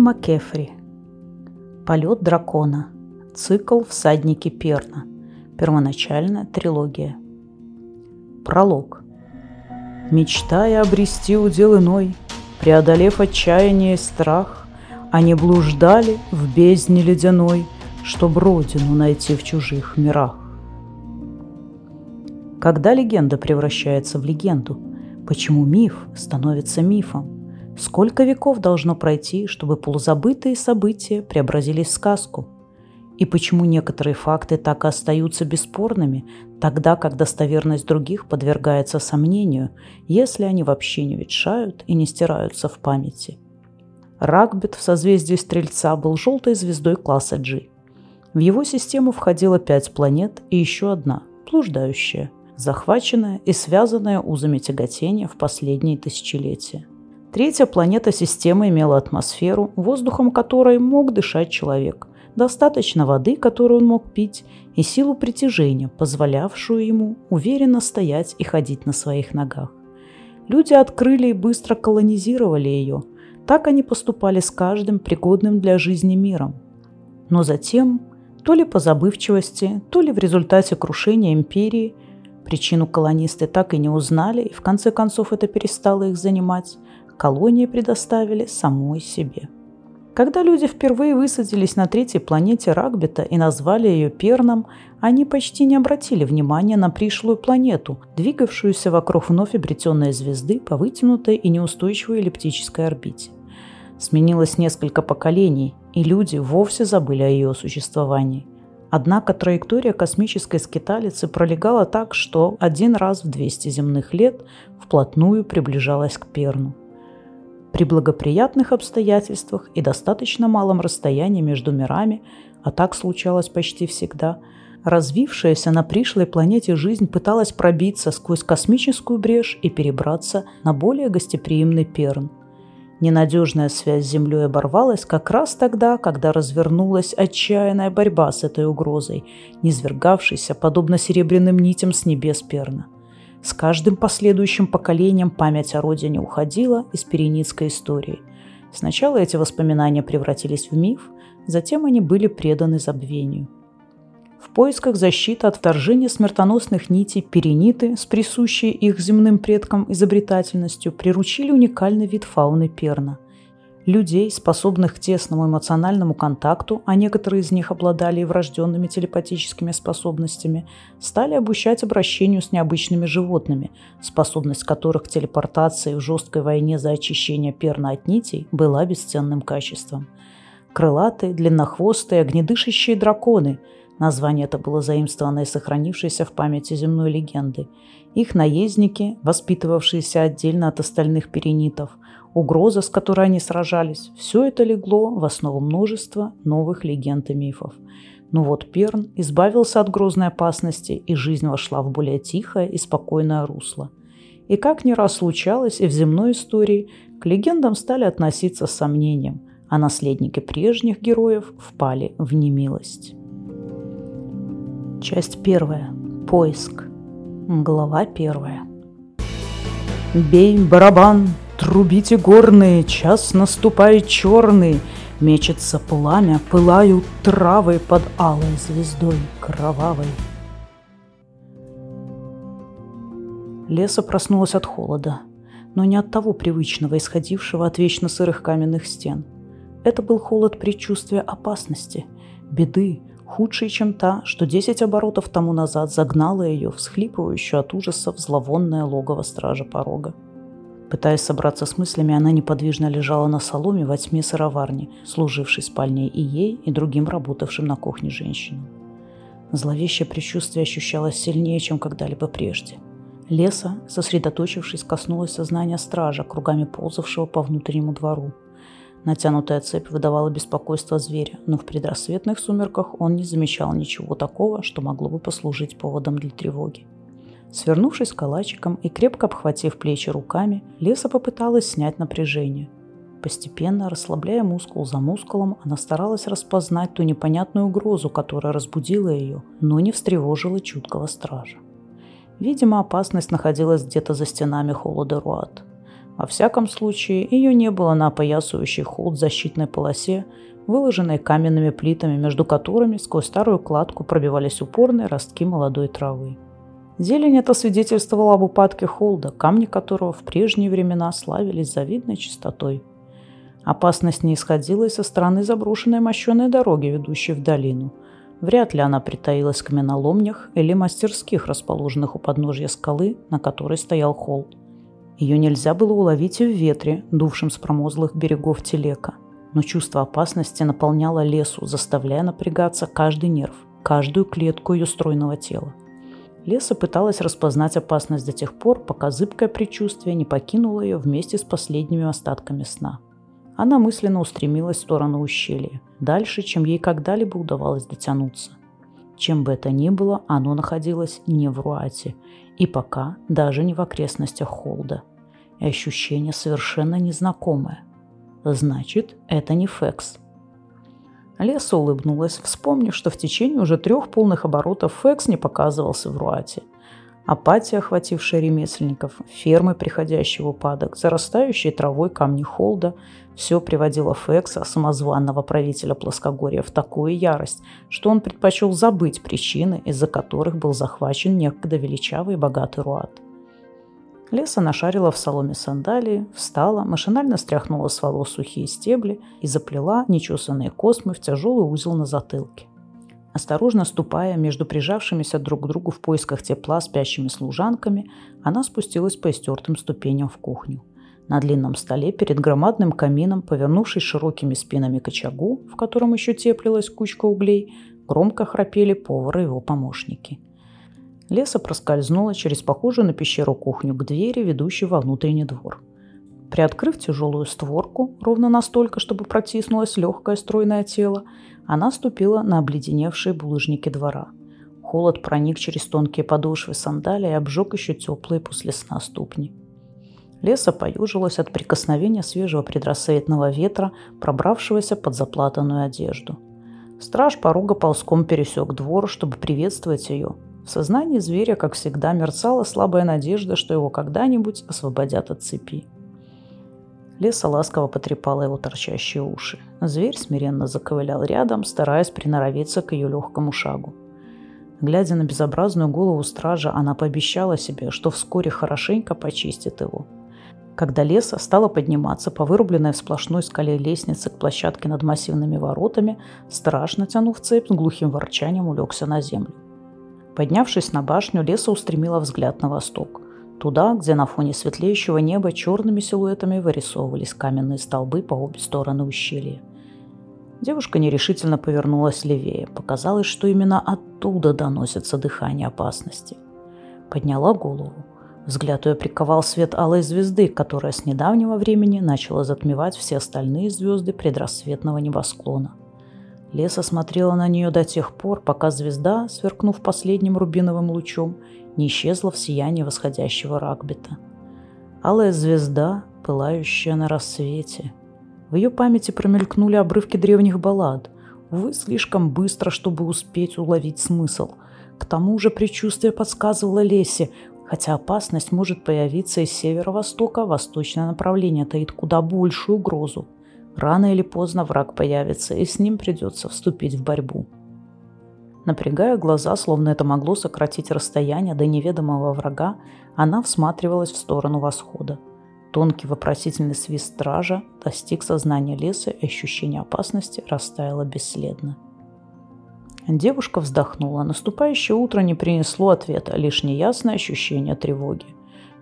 Макефри. Полет дракона. Цикл «Всадники Перна». Первоначальная трилогия. Пролог. Мечтая обрести удел иной, Преодолев отчаяние и страх, Они блуждали в бездне ледяной, Чтоб родину найти в чужих мирах. Когда легенда превращается в легенду? Почему миф становится мифом? Сколько веков должно пройти, чтобы полузабытые события преобразились в сказку? И почему некоторые факты так и остаются бесспорными, тогда как достоверность других подвергается сомнению, если они вообще не ветшают и не стираются в памяти? Рагбит в созвездии Стрельца был желтой звездой класса G. В его систему входило пять планет и еще одна, блуждающая, захваченная и связанная узами тяготения в последние тысячелетия. Третья планета системы имела атмосферу, воздухом которой мог дышать человек, достаточно воды, которую он мог пить, и силу притяжения, позволявшую ему уверенно стоять и ходить на своих ногах. Люди открыли и быстро колонизировали ее. Так они поступали с каждым пригодным для жизни миром. Но затем, то ли по забывчивости, то ли в результате крушения империи, причину колонисты так и не узнали, и в конце концов это перестало их занимать – колонии предоставили самой себе. Когда люди впервые высадились на третьей планете Рагбита и назвали ее Перном, они почти не обратили внимания на пришлую планету, двигавшуюся вокруг вновь обретенной звезды по вытянутой и неустойчивой эллиптической орбите. Сменилось несколько поколений, и люди вовсе забыли о ее существовании. Однако траектория космической скиталицы пролегала так, что один раз в 200 земных лет вплотную приближалась к Перну. При благоприятных обстоятельствах и достаточно малом расстоянии между мирами, а так случалось почти всегда, развившаяся на пришлой планете жизнь пыталась пробиться сквозь космическую брешь и перебраться на более гостеприимный Перн. Ненадежная связь с Землей оборвалась как раз тогда, когда развернулась отчаянная борьба с этой угрозой, низвергавшейся, подобно серебряным нитям с небес Перна – с каждым последующим поколением память о родине уходила из переницкой истории. Сначала эти воспоминания превратились в миф, затем они были преданы забвению. В поисках защиты от вторжения смертоносных нитей перениты с присущей их земным предкам изобретательностью приручили уникальный вид фауны перна – людей, способных к тесному эмоциональному контакту, а некоторые из них обладали и врожденными телепатическими способностями, стали обучать обращению с необычными животными, способность которых к телепортации в жесткой войне за очищение перна от нитей была бесценным качеством. Крылатые, длиннохвостые, огнедышащие драконы – Название это было заимствовано из сохранившейся в памяти земной легенды. Их наездники, воспитывавшиеся отдельно от остальных перенитов, угроза, с которой они сражались, все это легло в основу множества новых легенд и мифов. Но вот Перн избавился от грозной опасности, и жизнь вошла в более тихое и спокойное русло. И как не раз случалось и в земной истории, к легендам стали относиться с сомнением, а наследники прежних героев впали в немилость. Часть первая. Поиск. Глава первая. «Бей барабан, Трубите горные, час наступает черный, Мечется пламя, пылают травы Под алой звездой кровавой. Леса проснулась от холода, но не от того привычного, исходившего от вечно сырых каменных стен. Это был холод предчувствия опасности, беды, худшей, чем та, что десять оборотов тому назад загнала ее, всхлипывающую от ужаса в зловонное логово стража порога. Пытаясь собраться с мыслями, она неподвижно лежала на соломе во тьме сыроварни, служившей спальней и ей, и другим работавшим на кухне женщинам. Зловещее предчувствие ощущалось сильнее, чем когда-либо прежде. Леса, сосредоточившись, коснулась сознания стража, кругами ползавшего по внутреннему двору. Натянутая цепь выдавала беспокойство зверя, но в предрассветных сумерках он не замечал ничего такого, что могло бы послужить поводом для тревоги. Свернувшись калачиком и крепко обхватив плечи руками, Леса попыталась снять напряжение. Постепенно, расслабляя мускул за мускулом, она старалась распознать ту непонятную угрозу, которая разбудила ее, но не встревожила чуткого стража. Видимо, опасность находилась где-то за стенами холода Руат. Во всяком случае, ее не было на опоясывающей холд защитной полосе, выложенной каменными плитами, между которыми сквозь старую кладку пробивались упорные ростки молодой травы. Зелень это свидетельствовала об упадке холда, камни которого в прежние времена славились завидной чистотой. Опасность не исходила и со стороны заброшенной мощеной дороги, ведущей в долину. Вряд ли она притаилась в каменоломнях или мастерских, расположенных у подножья скалы, на которой стоял холд. Ее нельзя было уловить и в ветре, дувшем с промозглых берегов телека. Но чувство опасности наполняло лесу, заставляя напрягаться каждый нерв, каждую клетку ее стройного тела. Леса пыталась распознать опасность до тех пор, пока зыбкое предчувствие не покинуло ее вместе с последними остатками сна – она мысленно устремилась в сторону ущелья, дальше, чем ей когда-либо удавалось дотянуться. Чем бы это ни было, оно находилось не в Руате, и пока даже не в окрестностях Холда. И ощущение совершенно незнакомое. Значит, это не Фекс. Леса улыбнулась, вспомнив, что в течение уже трех полных оборотов Фекс не показывался в Руате – Апатия, охватившая ремесленников, фермы, приходящие в упадок, зарастающие травой камни холда – все приводило Фекса, самозванного правителя плоскогорья, в такую ярость, что он предпочел забыть причины, из-за которых был захвачен некогда величавый и богатый Руат. Леса нашарила в соломе сандалии, встала, машинально стряхнула с волос сухие стебли и заплела нечесанные космы в тяжелый узел на затылке. Осторожно ступая между прижавшимися друг к другу в поисках тепла спящими служанками, она спустилась по истертым ступеням в кухню. На длинном столе перед громадным камином, повернувшись широкими спинами к очагу, в котором еще теплилась кучка углей, громко храпели повар и его помощники. Леса проскользнула через похожую на пещеру кухню к двери, ведущей во внутренний двор. Приоткрыв тяжелую створку, ровно настолько, чтобы протиснулось легкое стройное тело, она ступила на обледеневшие булыжники двора. Холод проник через тонкие подошвы сандалия и обжег еще теплые после сна ступни. Леса поюжилась от прикосновения свежего предрассветного ветра, пробравшегося под заплатанную одежду. Страж порога ползком пересек двор, чтобы приветствовать ее. В сознании зверя, как всегда, мерцала слабая надежда, что его когда-нибудь освободят от цепи. Леса ласково потрепала его торчащие уши. Зверь смиренно заковылял рядом, стараясь приноровиться к ее легкому шагу. Глядя на безобразную голову стража, она пообещала себе, что вскоре хорошенько почистит его. Когда леса стала подниматься по вырубленной в сплошной скале лестнице к площадке над массивными воротами, страж, натянув цепь, глухим ворчанием улегся на землю. Поднявшись на башню, леса устремила взгляд на восток – Туда, где на фоне светлеющего неба черными силуэтами вырисовывались каменные столбы по обе стороны ущелья. Девушка нерешительно повернулась левее. Показалось, что именно оттуда доносится дыхание опасности. Подняла голову. Взгляд ее приковал свет алой звезды, которая с недавнего времени начала затмевать все остальные звезды предрассветного небосклона. Леса смотрела на нее до тех пор, пока звезда, сверкнув последним рубиновым лучом, не исчезла в сиянии восходящего Рагбита. Алая звезда, пылающая на рассвете. В ее памяти промелькнули обрывки древних баллад. Увы, слишком быстро, чтобы успеть уловить смысл. К тому же предчувствие подсказывало Лесе, хотя опасность может появиться из северо-востока, восточное направление таит куда большую угрозу. Рано или поздно враг появится, и с ним придется вступить в борьбу. Напрягая глаза, словно это могло сократить расстояние до неведомого врага, она всматривалась в сторону восхода. Тонкий вопросительный свист стража достиг сознания леса, и ощущение опасности растаяло бесследно. Девушка вздохнула. Наступающее утро не принесло ответа, лишь неясное ощущение тревоги.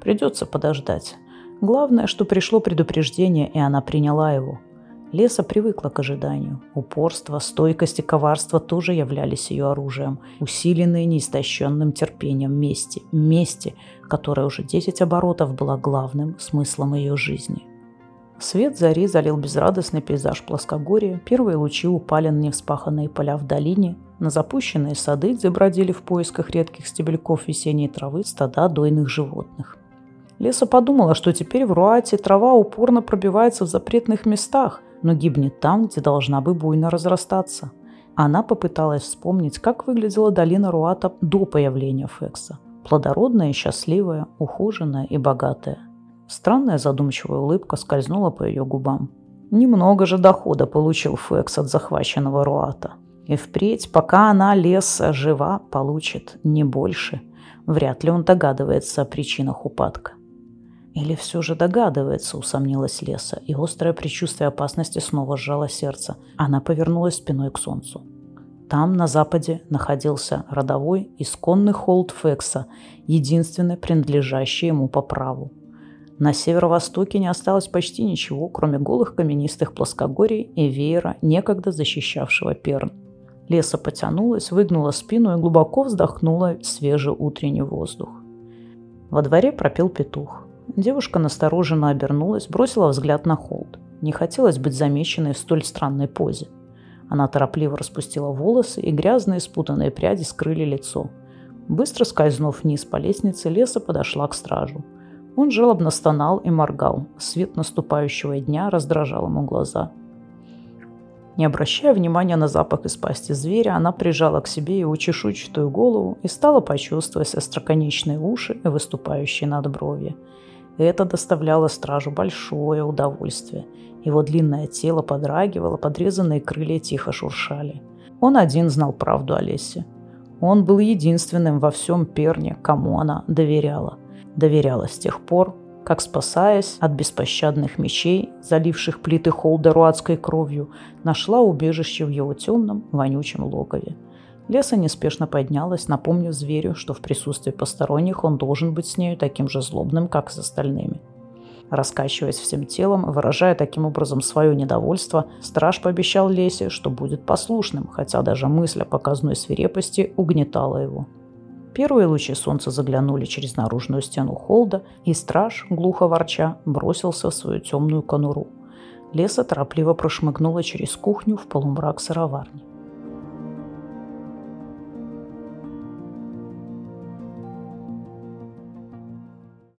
Придется подождать. Главное, что пришло предупреждение, и она приняла его – Леса привыкла к ожиданию. Упорство, стойкость и коварство тоже являлись ее оружием, усиленные неистощенным терпением мести. Мести, которая уже десять оборотов была главным смыслом ее жизни. Свет зари залил безрадостный пейзаж плоскогорья, первые лучи упали на невспаханные поля в долине, на запущенные сады, где бродили в поисках редких стебельков весенней травы стада дойных животных. Леса подумала, что теперь в Руате трава упорно пробивается в запретных местах, но гибнет там, где должна бы буйно разрастаться. Она попыталась вспомнить, как выглядела долина Руата до появления Фекса. Плодородная счастливая, ухоженная и богатая. Странная задумчивая улыбка скользнула по ее губам. Немного же дохода получил Фекс от захваченного Руата. И впредь, пока она, Леса, жива, получит не больше. Вряд ли он догадывается о причинах упадка. Или все же догадывается, усомнилась Леса, и острое предчувствие опасности снова сжало сердце. Она повернулась спиной к солнцу. Там, на западе, находился родовой исконный холд Фекса, единственный принадлежащий ему по праву. На северо-востоке не осталось почти ничего, кроме голых каменистых плоскогорий и веера, некогда защищавшего Перн. Леса потянулась, выгнула спину и глубоко вздохнула свежий утренний воздух. Во дворе пропел петух. Девушка настороженно обернулась, бросила взгляд на холд. Не хотелось быть замеченной в столь странной позе. Она торопливо распустила волосы, и грязные спутанные пряди скрыли лицо. Быстро скользнув вниз по лестнице, Леса подошла к стражу. Он жалобно стонал и моргал. Свет наступающего дня раздражал ему глаза. Не обращая внимания на запах из пасти зверя, она прижала к себе его чешуйчатую голову и стала почувствовать остроконечные уши и выступающие надбровья. Это доставляло стражу большое удовольствие. Его длинное тело подрагивало, подрезанные крылья тихо шуршали. Он один знал правду о лесе. Он был единственным во всем Перне, кому она доверяла. Доверяла с тех пор, как, спасаясь от беспощадных мечей, заливших плиты холда руадской кровью, нашла убежище в его темном, вонючем логове – Леса неспешно поднялась, напомнив зверю, что в присутствии посторонних он должен быть с нею таким же злобным, как с остальными. Раскачиваясь всем телом, выражая таким образом свое недовольство, страж пообещал Лесе, что будет послушным, хотя даже мысль о показной свирепости угнетала его. Первые лучи солнца заглянули через наружную стену холда, и страж, глухо ворча, бросился в свою темную конуру. Леса торопливо прошмыгнула через кухню в полумрак сыроварни.